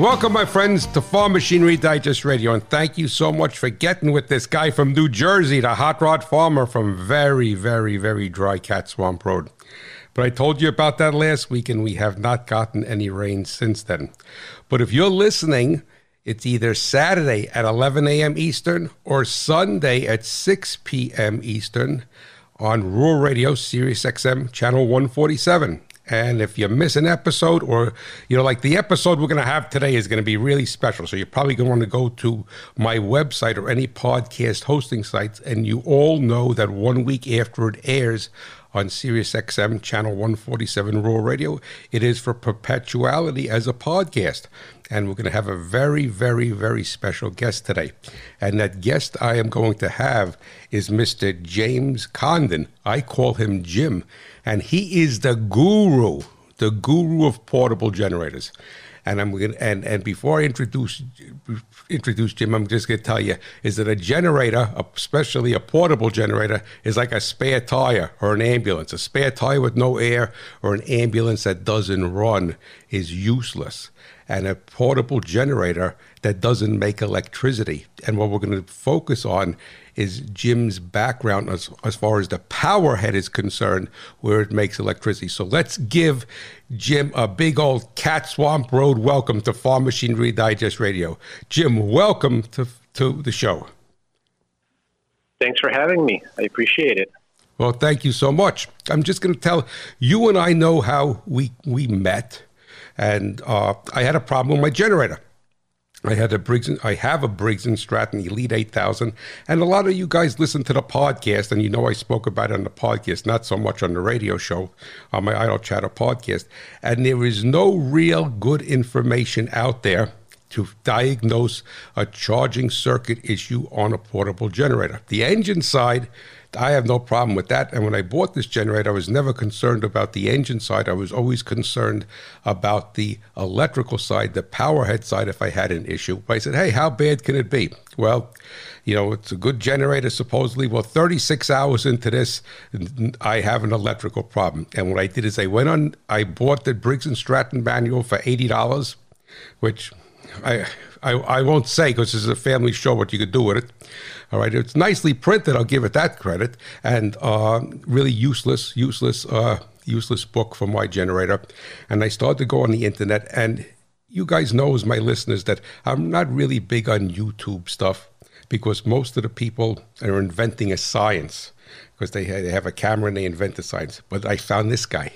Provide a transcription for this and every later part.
Welcome, my friends, to Farm Machinery Digest Radio, and thank you so much for getting with this guy from New Jersey, the hot rod farmer from very, very, very dry Cat Swamp Road. But I told you about that last week, and we have not gotten any rain since then. But if you're listening, it's either Saturday at 11 a.m. Eastern or Sunday at 6 p.m. Eastern on Rural Radio, Sirius XM, channel 147. And if you miss an episode, or, you know, like the episode we're going to have today is going to be really special. So you're probably going to want to go to my website or any podcast hosting sites. And you all know that one week after it airs on Sirius XM, channel 147 Rural Radio, it is for perpetuality as a podcast. And we're going to have a very, very, very special guest today. And that guest I am going to have is Mr. James Condon. I call him Jim and he is the guru, the guru of portable generators. And I'm going and and before I introduce introduce Jim, I'm just to tell you is that a generator, especially a portable generator, is like a spare tire or an ambulance. A spare tire with no air or an ambulance that doesn't run is useless. And a portable generator that doesn't make electricity. And what we're going to focus on is Jim's background as, as far as the power head is concerned, where it makes electricity. So let's give Jim a big old Cat Swamp Road welcome to Farm Machinery Digest Radio. Jim, welcome to, to the show. Thanks for having me. I appreciate it. Well, thank you so much. I'm just going to tell you and I know how we we met, and uh, I had a problem with my generator. I had a Briggs. I have a Briggs and Stratton Elite 8000, and a lot of you guys listen to the podcast, and you know I spoke about it on the podcast, not so much on the radio show, on my Idle Chatter podcast. And there is no real good information out there to diagnose a charging circuit issue on a portable generator. The engine side I have no problem with that. And when I bought this generator, I was never concerned about the engine side. I was always concerned about the electrical side, the power head side, if I had an issue. But I said, hey, how bad can it be? Well, you know, it's a good generator, supposedly. Well, 36 hours into this, I have an electrical problem. And what I did is I went on, I bought the Briggs and Stratton manual for $80, which I, I, I won't say because this is a family show what you could do with it. All right, it's nicely printed. I'll give it that credit, and uh, really useless, useless, uh, useless book for my generator. And I started to go on the internet, and you guys know as my listeners that I'm not really big on YouTube stuff because most of the people are inventing a science because they they have a camera and they invent the science. But I found this guy.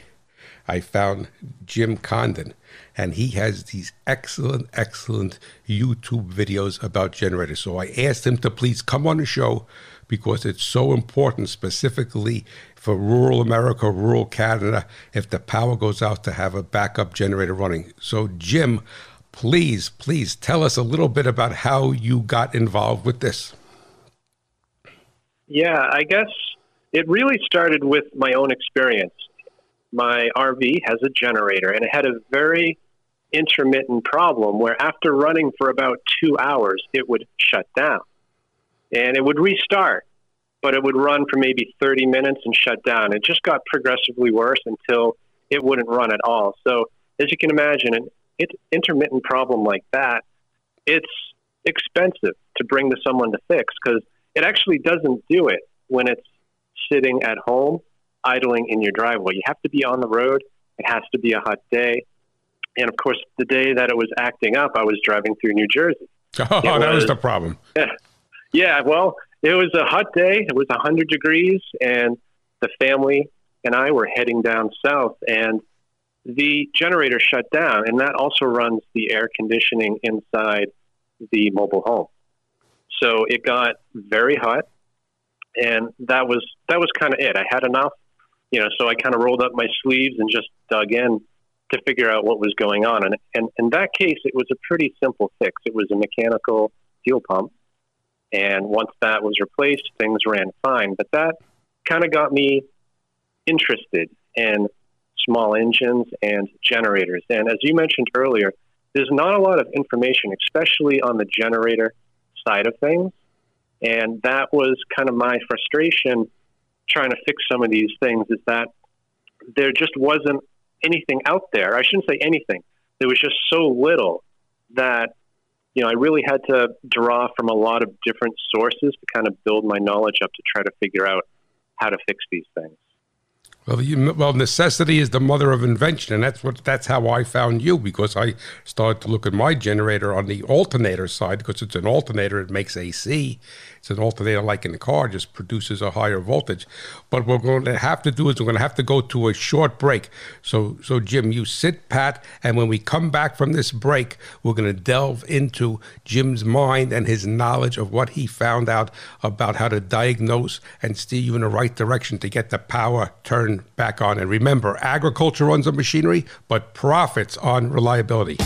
I found Jim Condon and he has these excellent, excellent YouTube videos about generators. So I asked him to please come on the show because it's so important, specifically for rural America, rural Canada, if the power goes out to have a backup generator running. So, Jim, please, please tell us a little bit about how you got involved with this. Yeah, I guess it really started with my own experience. My RV has a generator, and it had a very intermittent problem where after running for about two hours, it would shut down and it would restart, but it would run for maybe 30 minutes and shut down. It just got progressively worse until it wouldn't run at all. So, as you can imagine, an intermittent problem like that, it's expensive to bring to someone to fix because it actually doesn't do it when it's sitting at home idling in your driveway. You have to be on the road. It has to be a hot day. And of course, the day that it was acting up, I was driving through New Jersey. Oh, that was, was the problem. Yeah, yeah. Well, it was a hot day. It was 100 degrees, and the family and I were heading down south, and the generator shut down, and that also runs the air conditioning inside the mobile home. So it got very hot, and that was that was kind of it. I had enough, you know. So I kind of rolled up my sleeves and just dug in to figure out what was going on. And, and in that case, it was a pretty simple fix. It was a mechanical fuel pump. And once that was replaced, things ran fine. But that kind of got me interested in small engines and generators. And as you mentioned earlier, there's not a lot of information, especially on the generator side of things. And that was kind of my frustration trying to fix some of these things is that there just wasn't anything out there. I shouldn't say anything. There was just so little that you know I really had to draw from a lot of different sources to kind of build my knowledge up to try to figure out how to fix these things. Well, you, well, necessity is the mother of invention, and that's what that's how I found you because I started to look at my generator on the alternator side because it's an alternator; it makes AC. It's an alternator like in the car, just produces a higher voltage. But what we're going to have to do is we're going to have to go to a short break. So, so Jim, you sit pat, and when we come back from this break, we're going to delve into Jim's mind and his knowledge of what he found out about how to diagnose and steer you in the right direction to get the power turned back on. And remember, agriculture runs on machinery, but profits on reliability.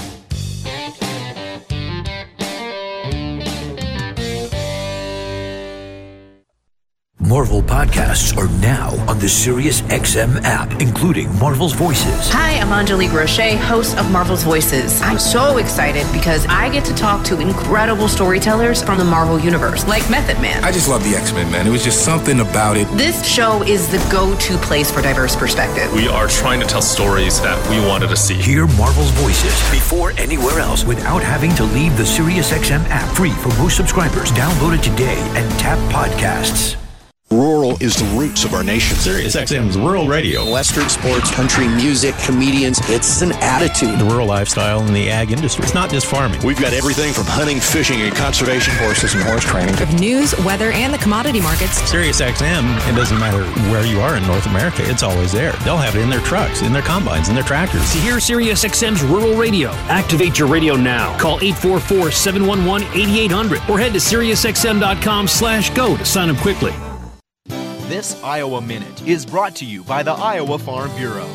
Marvel podcasts are now on the Sirius XM app, including Marvel's Voices. Hi, I'm Angelique Roche, host of Marvel's Voices. I'm so excited because I get to talk to incredible storytellers from the Marvel Universe, like Method Man. I just love the X Men, man. It was just something about it. This show is the go to place for diverse perspective. We are trying to tell stories that we wanted to see. Hear Marvel's Voices before anywhere else without having to leave the Sirius XM app free for most subscribers. Download it today and tap podcasts. Rural is the roots of our nation. Sirius XM's Rural Radio. Western sports, country music, comedians. It's an attitude. The rural lifestyle and the ag industry. It's not just farming. We've got everything from hunting, fishing, and conservation horses and horse training. Of news, weather, and the commodity markets. Sirius XM, it doesn't matter where you are in North America, it's always there. They'll have it in their trucks, in their combines, in their tractors. To hear Sirius XM's Rural Radio, activate your radio now. Call 844-711-8800 or head to SiriusXM.com slash go to sign up quickly. This Iowa Minute is brought to you by the Iowa Farm Bureau.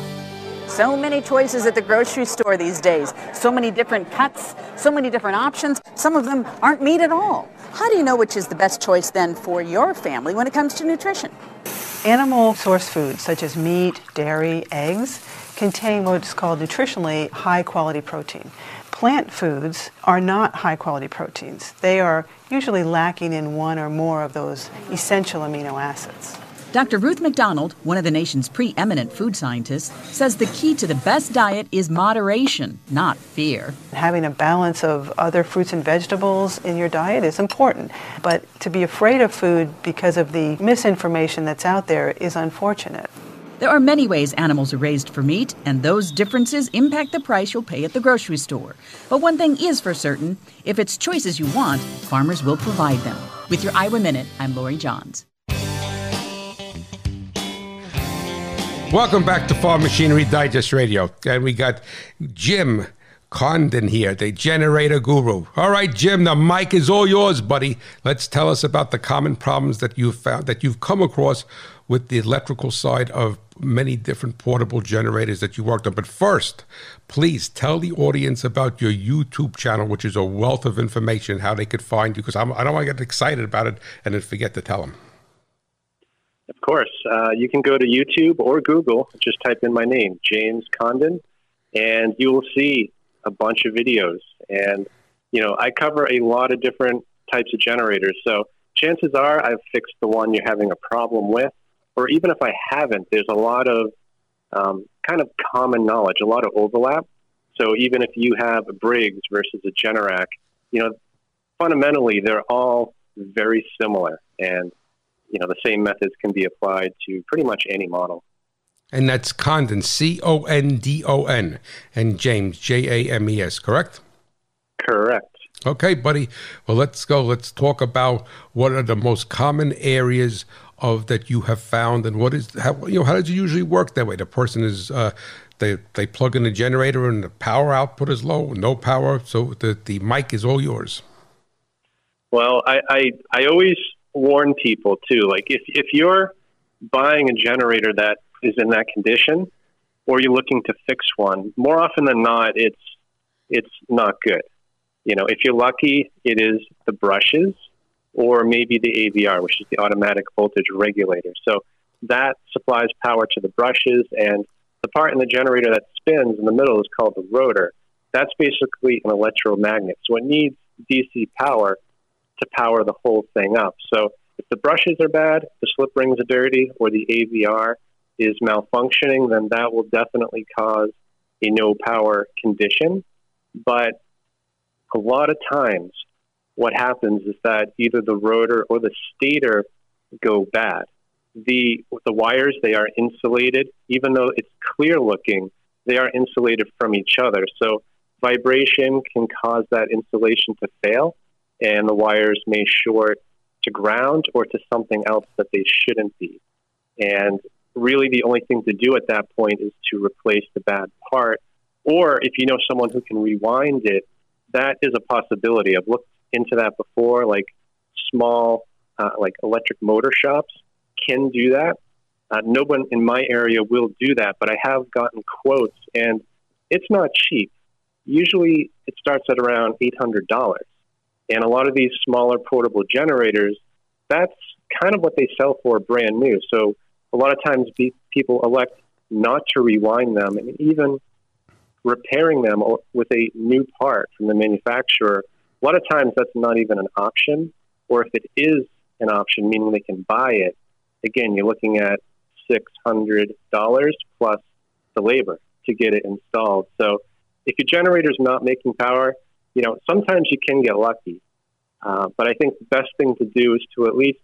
So many choices at the grocery store these days. So many different cuts, so many different options. Some of them aren't meat at all. How do you know which is the best choice then for your family when it comes to nutrition? Animal source foods such as meat, dairy, eggs contain what's called nutritionally high quality protein. Plant foods are not high quality proteins. They are usually lacking in one or more of those essential amino acids. Dr. Ruth MacDonald, one of the nation's preeminent food scientists, says the key to the best diet is moderation, not fear. Having a balance of other fruits and vegetables in your diet is important, but to be afraid of food because of the misinformation that's out there is unfortunate. There are many ways animals are raised for meat, and those differences impact the price you'll pay at the grocery store. But one thing is for certain if it's choices you want, farmers will provide them. With your Iowa Minute, I'm Lori Johns. Welcome back to Farm Machinery Digest Radio. And we got Jim Condon here, the generator guru. All right, Jim, the mic is all yours, buddy. Let's tell us about the common problems that you've found that you've come across with the electrical side of many different portable generators that you worked on. But first, please tell the audience about your YouTube channel, which is a wealth of information, how they could find you, because I don't want to get excited about it and then forget to tell them. Of course. Uh, you can go to YouTube or Google, just type in my name, James Condon, and you will see a bunch of videos. And, you know, I cover a lot of different types of generators. So chances are I've fixed the one you're having a problem with. Or even if I haven't, there's a lot of um, kind of common knowledge, a lot of overlap. So even if you have a Briggs versus a Generac, you know, fundamentally they're all very similar. And you know the same methods can be applied to pretty much any model. And that's Condon, C O N D O N, and James, J A M E S, correct? Correct. Okay, buddy. Well, let's go. Let's talk about what are the most common areas of that you have found, and what is how you know how does it usually work that way? The person is uh, they they plug in the generator and the power output is low, no power, so the the mic is all yours. Well, I I, I always warn people too. Like if if you're buying a generator that is in that condition, or you're looking to fix one, more often than not, it's it's not good. You know, if you're lucky, it is the brushes or maybe the AVR, which is the automatic voltage regulator. So that supplies power to the brushes, and the part in the generator that spins in the middle is called the rotor. That's basically an electromagnet. So it needs DC power to power the whole thing up. So if the brushes are bad, the slip rings are dirty, or the AVR is malfunctioning, then that will definitely cause a no power condition. But a lot of times what happens is that either the rotor or the stator go bad. The, the wires, they are insulated, even though it's clear looking, they are insulated from each other. So vibration can cause that insulation to fail, and the wires may short to ground or to something else that they shouldn't be. And really, the only thing to do at that point is to replace the bad part. Or if you know someone who can rewind it, that is a possibility. I've looked into that before, like small, uh, like electric motor shops can do that. Uh, no one in my area will do that, but I have gotten quotes, and it's not cheap. Usually, it starts at around eight hundred dollars, and a lot of these smaller portable generators, that's kind of what they sell for brand new. So a lot of times, people elect not to rewind them, and even repairing them with a new part from the manufacturer. A lot of times, that's not even an option, or if it is an option, meaning they can buy it, again, you're looking at $600 plus the labor to get it installed. So if your generator is not making power, you know, sometimes you can get lucky. Uh, but I think the best thing to do is to at least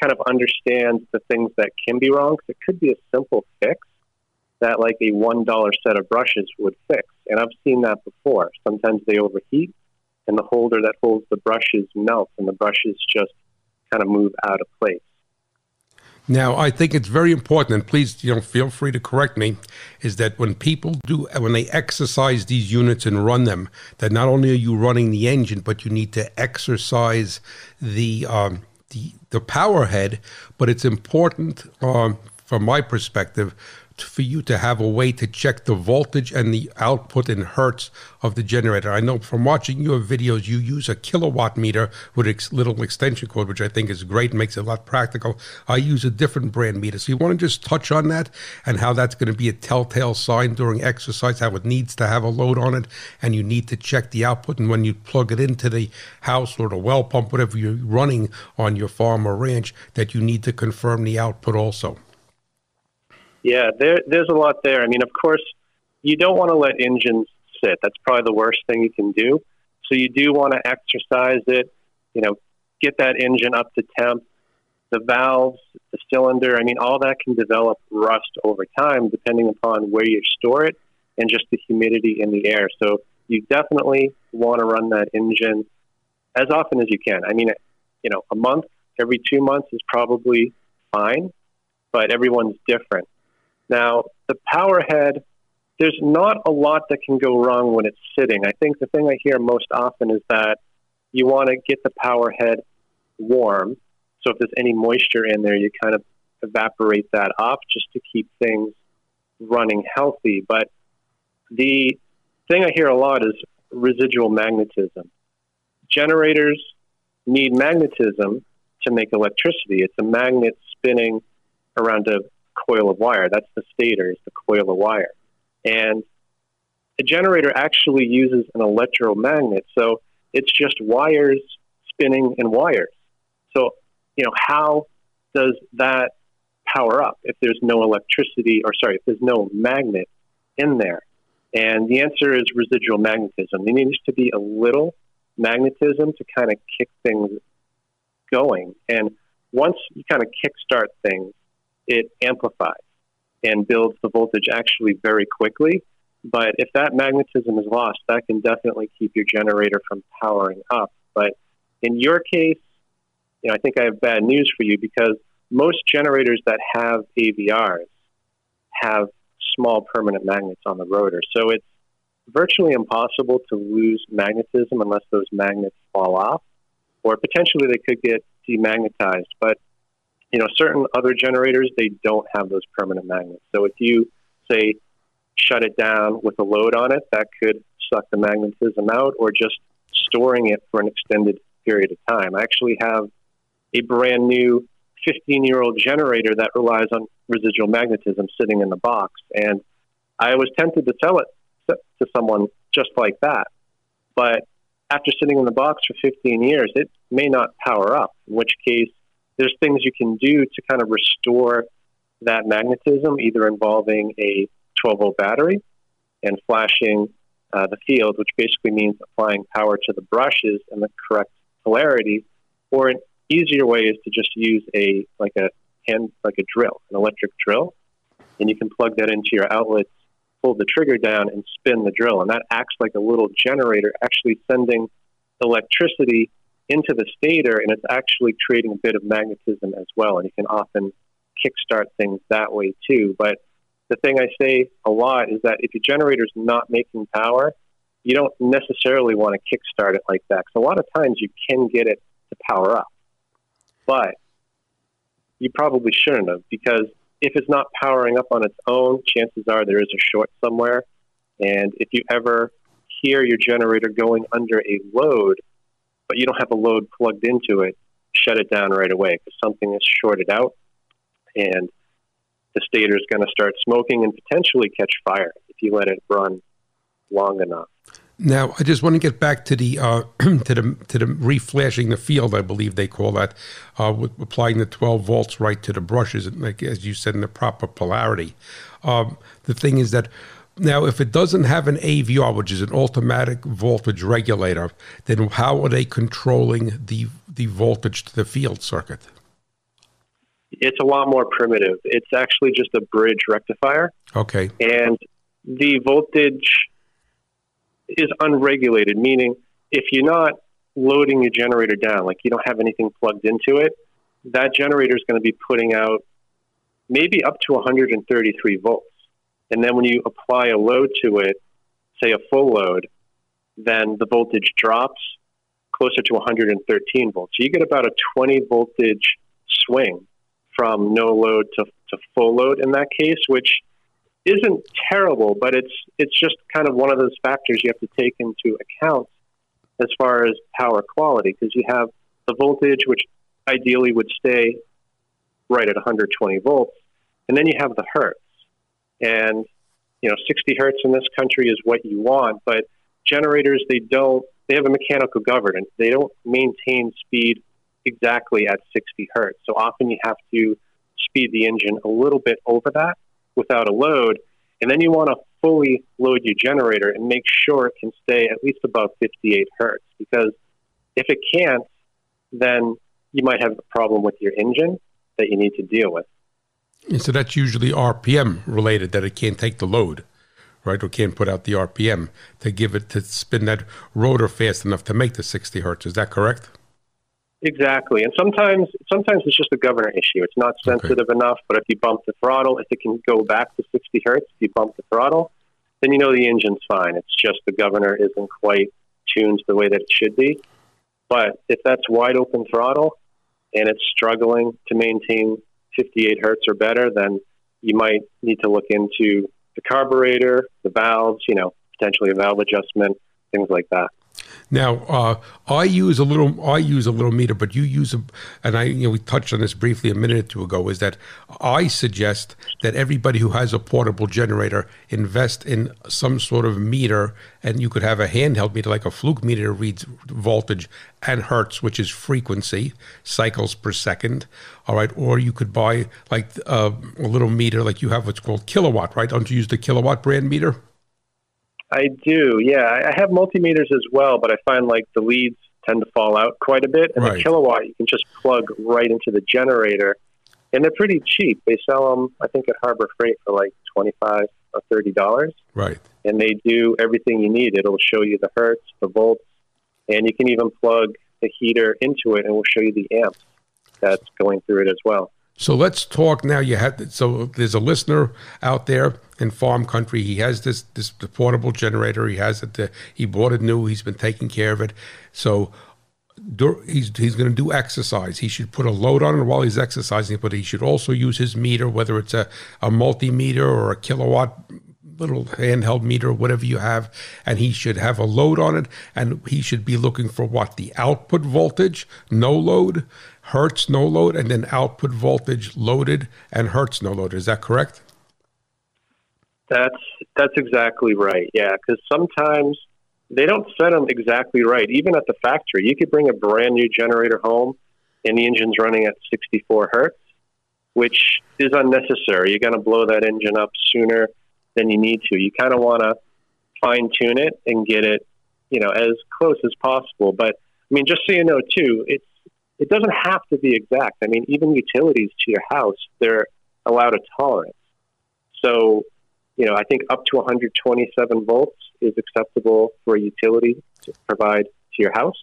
kind of understand the things that can be wrong. It could be a simple fix that like a $1 set of brushes would fix. And I've seen that before. Sometimes they overheat and the holder that holds the brushes melts and the brushes just kind of move out of place. Now, I think it's very important, and please, you know, feel free to correct me, is that when people do, when they exercise these units and run them, that not only are you running the engine, but you need to exercise the um, the the power head. But it's important, um, from my perspective, for you to have a way to check the voltage and the output in hertz of the generator. I know from watching your videos, you use a Kill A Watt meter with a little extension cord, which I think is great, makes it a lot practical. I use a different brand meter. So you want to just touch on that and how that's going to be a telltale sign during exercise, how it needs to have a load on it, and you need to check the output. And when you plug it into the house or the well pump, whatever you're running on your farm or ranch, that you need to confirm the output also. Yeah, there, there's a lot there. I mean, of course, you don't want to let engines sit. That's probably the worst thing you can do. So you do want to exercise it, you know, get that engine up to temp. The valves, the cylinder, I mean, all that can develop rust over time depending upon where you store it and just the humidity in the air. So you definitely want to run that engine as often as you can. I mean, you know, a month, every two months is probably fine, but everyone's different. Now, the power head, there's not a lot that can go wrong when it's sitting. I think the thing I hear most often is that you want to get the power head warm. So if there's any moisture in there, you kind of evaporate that off just to keep things running healthy. But the thing I hear a lot is residual magnetism. Generators need magnetism to make electricity. It's a magnet spinning around a coil of wire. That's the stator, is the coil of wire. And a generator actually uses an electromagnet. So it's just wires spinning in wires. So, you know, how does that power up if there's no electricity, or sorry, if there's no magnet in there? And the answer is residual magnetism. There needs to be a little magnetism to kind of kick things going. And once you kind of kickstart things, it amplifies and builds the voltage actually very quickly. But if that magnetism is lost, that can definitely keep your generator from powering up. But in your case, you know, I think I have bad news for you because most generators that have AVRs have small permanent magnets on the rotor. So it's virtually impossible to lose magnetism unless those magnets fall off, or potentially they could get demagnetized. But you know, certain other generators, they don't have those permanent magnets. So if you, say, shut it down with a load on it, that could suck the magnetism out or just storing it for an extended period of time. I actually have a brand new 15 year old generator that relies on residual magnetism sitting in the box. And I was tempted to sell it to someone just like that. But after sitting in the box for 15 years, it may not power up, in which case there's things you can do to kind of restore that magnetism, either involving a 12 volt battery and flashing uh, the field, which basically means applying power to the brushes and the correct polarity. Or an easier way is to just use a like a hand like a drill, an electric drill, and you can plug that into your outlets, pull the trigger down, and spin the drill, and that acts like a little generator, actually sending electricity into the stator, and it's actually creating a bit of magnetism as well. And you can often kickstart things that way too. But the thing I say a lot is that if your generator is not making power, you don't necessarily want to kickstart it like that. Because a lot of times you can get it to power up, but you probably shouldn't have because if it's not powering up on its own, chances are there is a short somewhere. And if you ever hear your generator going under a load, but you don't have a load plugged into it, shut it down right away because something is shorted out and the stator is going to start smoking and potentially catch fire if you let it run long enough. Now, I just want to get back to the uh, to the to the reflashing the field. I believe they call that uh, with applying the 12 volts right to the brushes, like as you said, in the proper polarity. Um, the thing is that now, if it doesn't have an AVR, which is an automatic voltage regulator, then how are they controlling the the voltage to the field circuit? It's a lot more primitive. It's actually just a bridge rectifier. Okay. And the voltage is unregulated, meaning if you're not loading your generator down, like you don't have anything plugged into it, that generator is going to be putting out maybe up to 133 volts. And then when you apply a load to it, say a full load, then the voltage drops closer to 113 volts. So you get about a 20 voltage swing from no load to, to full load in that case, which isn't terrible, but it's it's just kind of one of those factors you have to take into account as far as power quality because you have the voltage, which ideally would stay right at 120 volts, and then you have the hertz, and you know 60 hertz in this country is what you want, but generators they don't they have a mechanical governance. They don't maintain speed exactly at 60 hertz. So often you have to speed the engine a little bit over that without a load. And then you want to fully load your generator and make sure it can stay at least above 58 hertz. Because if it can't, then you might have a problem with your engine that you need to deal with. And so that's usually RPM related, that it can't take the load, right? Or can't put out the RPM to give it to spin that rotor fast enough to make the 60 hertz. Is that correct? Exactly, and sometimes sometimes it's just a governor issue. It's not sensitive okay. enough. But if you bump the throttle, if it can go back to 60 hertz, if you bump the throttle, then you know the engine's fine. It's just the governor isn't quite tuned the way that it should be. But if that's wide open throttle and it's struggling to maintain 58 hertz or better, then you might need to look into the carburetor, the valves, you know, potentially a valve adjustment, things like that. Now, uh, I use a little. I use a little meter, but you use a, and I, you know, we touched on this briefly a minute or two ago. Is that I suggest that everybody who has a portable generator invest in some sort of meter, and you could have a handheld meter like a fluke meter that reads voltage and hertz, which is frequency, cycles per second. All right, or you could buy like uh, a little meter, like you have what's called Kill A Watt. Right? Don't you use the Kill A Watt brand meter? I do, yeah. I have multimeters as well, but I find like the leads tend to fall out quite a bit. And right. the Kill A Watt, you can just plug right into the generator, and they're pretty cheap. They sell them, I think, at Harbor Freight for like twenty five or thirty dollars. Right. And they do everything you need. It'll show you the hertz, the volts, and you can even plug the heater into it, and we'll show you the amps that's going through it as well. So let's talk now. You have so there's a listener out there in farm country. He has this this portable generator. He has it. Uh, he bought it new. He's been taking care of it. So he's he's going to do exercise. He should put a load on it while he's exercising, but he should also use his meter, whether it's a a multimeter or a Kill A Watt little handheld meter, whatever you have, and he should have a load on it, and he should be looking for what the output voltage, no load, hertz no load, and then output voltage loaded and hertz no load. Is that correct? That's that's exactly right. Yeah, because sometimes they don't set them exactly right. Even at the factory, you could bring a brand new generator home, and the engine's running at 64 hertz, which is unnecessary. You're going to blow that engine up sooner than you need to. You kind of want to fine tune it and get it, you know, as close as possible. But I mean, just so you know, too, it's it doesn't have to be exact. I mean, even utilities to your house, they're allowed a tolerance. So, you know, I think up to 127 volts is acceptable for a utility to provide to your house,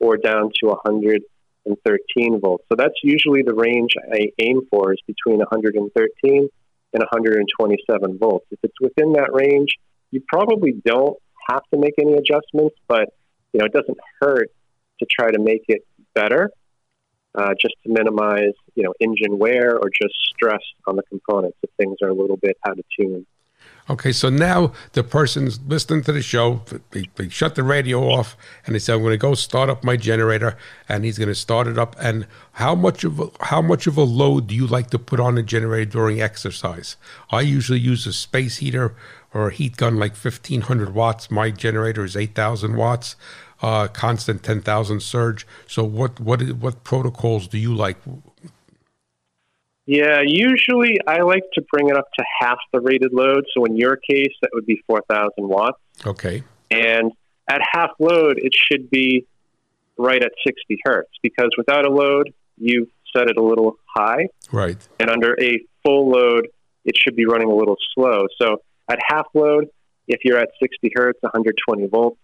or down to 113 volts. So that's usually the range I aim for is between 113 and 127 volts. If it's within that range, you probably don't have to make any adjustments, but you know it doesn't hurt to try to make it better, uh, just to minimize you know engine wear or just stress on the components if things are a little bit out of tune. Okay, so now the person's listening to the show. They, they shut the radio off, and they say, "I'm going to go start up my generator," and he's going to start it up. And how much of a, how much of a load do you like to put on a generator during exercise? I usually use a space heater or a heat gun, like 1500 watts. My generator is 8,000 watts, uh, constant 10,000 surge. So, what what what protocols do you like? Yeah, usually I like to bring it up to half the rated load. So in your case, that would be 4,000 watts. Okay. And at half load, it should be right at 60 hertz because without a load, you've set it a little high. Right. And under a full load, it should be running a little slow. So at half load, if you're at 60 hertz, 120 volts,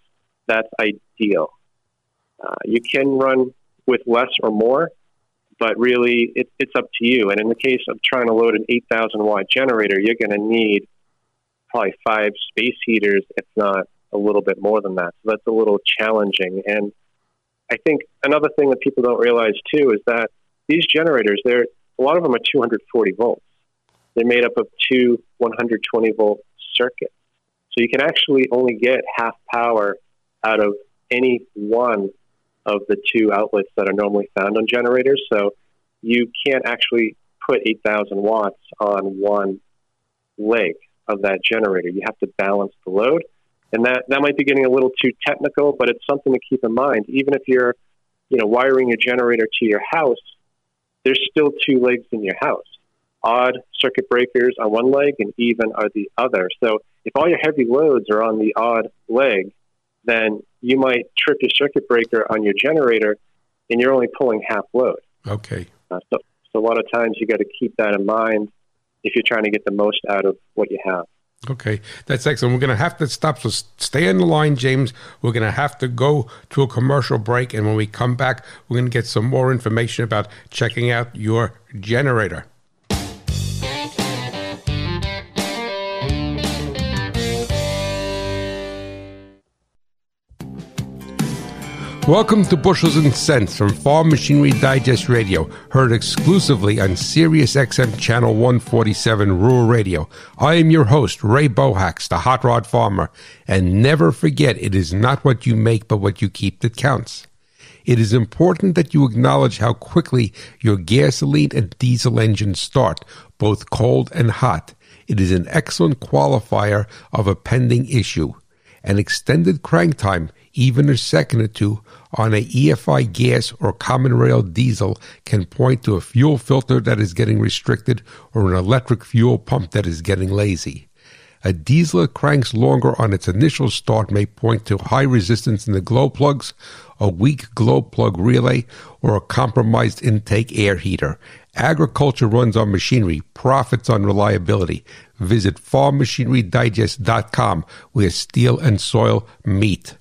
that's ideal. Uh, you can run with less or more, but really it, it's up to you. And in the case of trying to load an 8,000 watt generator, you're going to need probably five space heaters, if not a little bit more than that. So that's a little challenging. And I think another thing that people don't realize too is that these generators, they're a lot of them are 240 volts. They're made up of two 120 volt circuits. So you can actually only get half power out of any one of the two outlets that are normally found on generators. So you can't actually put 8,000 watts on one leg of that generator. You have to balance the load. And that, that might be getting a little too technical, but it's something to keep in mind. Even if you're, you know, wiring a generator to your house, there's still two legs in your house. Odd circuit breakers on one leg and even are the other. So if all your heavy loads are on the odd leg, then you might trip your circuit breaker on your generator and you're only pulling half load. Okay. Uh, so, so a lot of times you got to keep that in mind if you're trying to get the most out of what you have. Okay, that's excellent. We're going to have to stop. So stay on the line, James. We're going to have to go to a commercial break. And when we come back, we're going to get some more information about checking out your generator. Welcome to Bushels and Cents from Farm Machinery Digest Radio, heard exclusively on Sirius XM Channel 147 Rural Radio. I am your host, Ray Bohacz, the hot rod farmer, and never forget it is not what you make but what you keep that counts. It is important that you acknowledge how quickly your gasoline and diesel engines start, both cold and hot. It is an excellent qualifier of a pending issue. An extended crank time, even a second or two, on a EFI gas or common rail diesel can point to a fuel filter that is getting restricted or an electric fuel pump that is getting lazy. A diesel that cranks longer on its initial start may point to high resistance in the glow plugs, a weak glow plug relay, or a compromised intake air heater. Agriculture runs on machinery, profits on reliability. Visit farmmachinerydigest.com where steel and soil meet.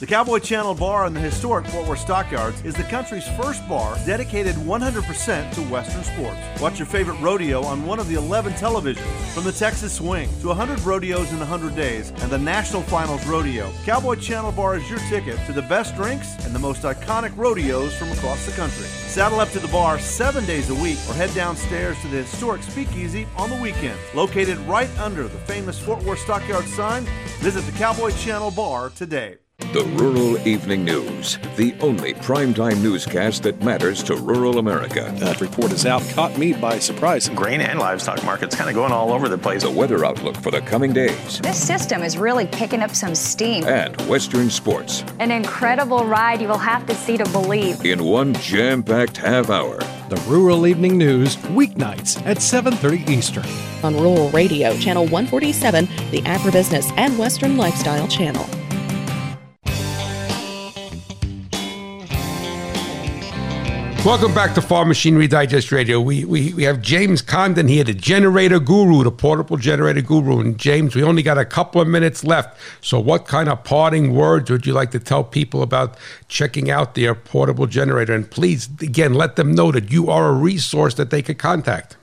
The Cowboy Channel Bar in the historic Fort Worth Stockyards is the country's first bar dedicated 100% to Western sports. Watch your favorite rodeo on one of the 11 televisions, from the Texas Swing to 100 rodeos in 100 days and the National Finals Rodeo. Cowboy Channel Bar is your ticket to the best drinks and the most iconic rodeos from across the country. Saddle up to the bar seven days a week or head downstairs to the historic Speakeasy on the weekend. Located right under the famous Fort Worth Stockyard sign, visit the Cowboy Channel Bar today. The Rural Evening News, the only primetime newscast that matters to rural America. That report is out, caught me by surprise. Grain and livestock markets kind of going all over the place. The weather outlook for the coming days. This system is really picking up some steam. And Western sports. An incredible ride you will have to see to believe. In one jam packed half hour. The Rural Evening News, weeknights at 7:30 Eastern. On Rural Radio, Channel 147, the Agribusiness and Western Lifestyle Channel. Welcome back to Farm Machinery Digest Radio. We, we we have James Condon here, the generator guru, the portable generator guru. And James, we only got a couple of minutes left. So, what kind of parting words would you like to tell people about checking out their portable generator? And please, again, let them know that you are a resource that they could contact.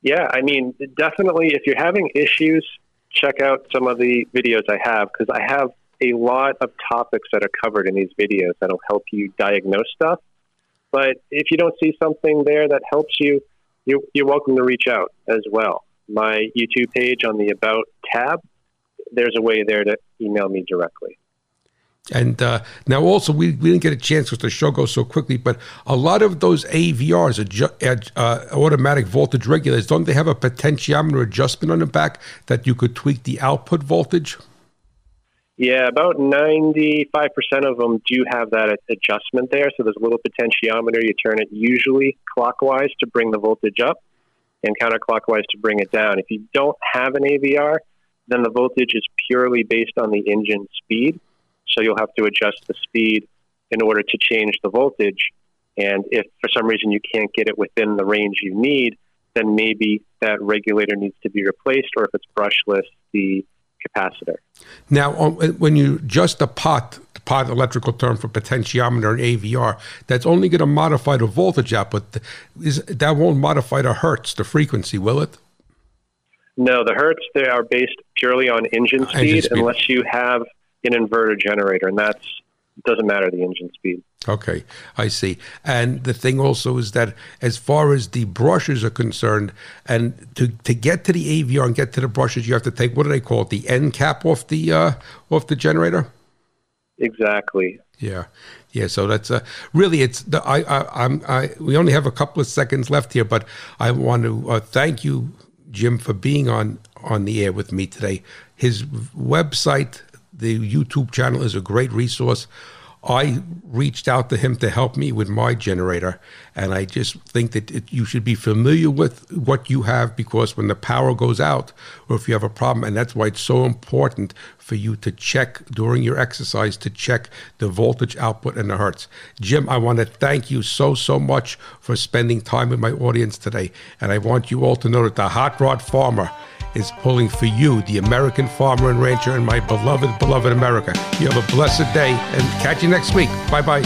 Yeah, I mean, definitely, if you're having issues, check out some of the videos I have because I have a lot of topics that are covered in these videos that'll help you diagnose stuff. But if you don't see something there that helps you, you're, you're welcome to reach out as well. My YouTube page on the About tab, there's a way there to email me directly. And uh, now, also, we, we didn't get a chance because the show goes so quickly, but a lot of those AVRs, adju- uh, automatic voltage regulators, don't they have a potentiometer adjustment on the back that you could tweak the output voltage? Yeah, about 95% of them do have that adjustment there. So there's a little potentiometer. You turn it usually clockwise to bring the voltage up and counterclockwise to bring it down. If you don't have an AVR, then the voltage is purely based on the engine speed. So you'll have to adjust the speed in order to change the voltage. And if for some reason you can't get it within the range you need, then maybe that regulator needs to be replaced, or if it's brushless, the capacitor. Now, when you adjust the pot, the pot electrical term for potentiometer and AVR, that's only going to modify the voltage output. Is, that won't modify the hertz, the frequency, will it? No, the hertz they are based purely on engine speed, engine speed. unless you have an inverter generator, and that's doesn't matter the engine speed. Okay, I see. And the thing also is that as far as the brushes are concerned, and to, to get to the AVR and get to the brushes, you have to take what do they call it? The end cap off the uh, off the generator. Exactly. Yeah, yeah. So that's uh, really it's the I, I I'm I we only have a couple of seconds left here, but I want to uh, thank you, Jim, for being on on the air with me today. His website the YouTube channel is a great resource. I reached out to him to help me with my generator, and I just think that it, you should be familiar with what you have because when the power goes out, or if you have a problem, and that's why it's so important for you to check during your exercise to check the voltage output and the hertz. Jim, I want to thank you so, so much for spending time with my audience today, and I want you all to know that the Hot Rod Farmer is pulling for you, the American farmer and rancher, and my beloved, beloved America. You have a blessed day and catch you next week. Bye bye.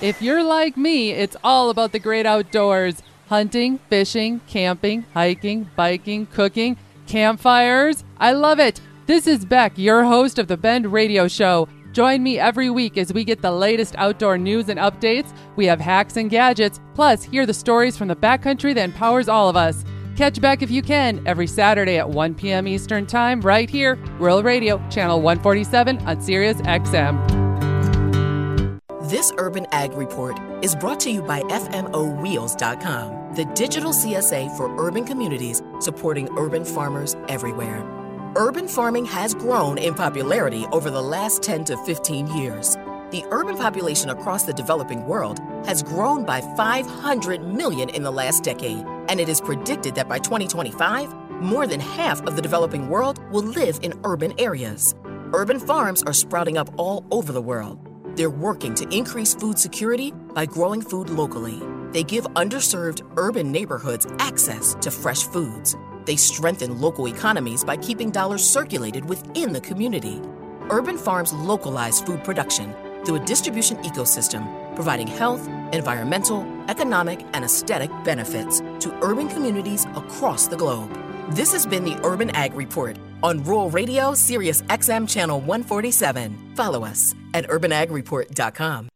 If you're like me, it's all about the great outdoors hunting, fishing, camping, hiking, biking, cooking, campfires. I love it. This is Beck, your host of the Bend Radio Show. Join me every week as we get the latest outdoor news and updates. We have hacks and gadgets, plus, hear the stories from the backcountry that empowers all of us. Catch back if you can every Saturday at 1 p.m. Eastern Time, right here, Rural Radio, Channel 147 on Sirius XM. This Urban Ag Report is brought to you by FMOWheels.com, the digital CSA for urban communities supporting urban farmers everywhere urban farming has grown in popularity over the last 10 to 15 years. The urban population across the developing world has grown by 500 million in the last decade, and it is predicted that by 2025, more than half of the developing world will live in urban areas. Urban farms are sprouting up all over the world. They're working to increase food security by growing food locally. They give underserved urban neighborhoods access to fresh foods. They strengthen local economies by keeping dollars circulated within the community. Urban farms localize food production through a distribution ecosystem, providing health, environmental, economic, and aesthetic benefits to urban communities across the globe. This has been the Urban Ag Report on Rural Radio, Sirius XM Channel 147. Follow us at urbanagreport.com.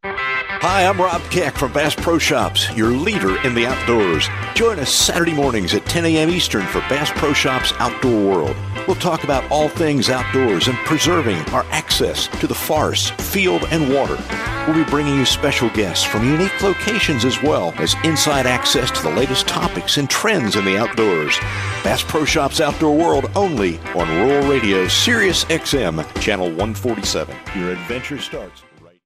Hi, I'm Rob Keck from Bass Pro Shops, your leader in the outdoors. Join us Saturday mornings at 10 a.m. Eastern for Bass Pro Shops Outdoor World. We'll talk about all things outdoors and preserving our access to the forest, field, and water. We'll be bringing you special guests from unique locations as well as inside access to the latest topics and trends in the outdoors. Bass Pro Shops Outdoor World only on Rural Radio, Sirius XM, Channel 147. Your adventure starts.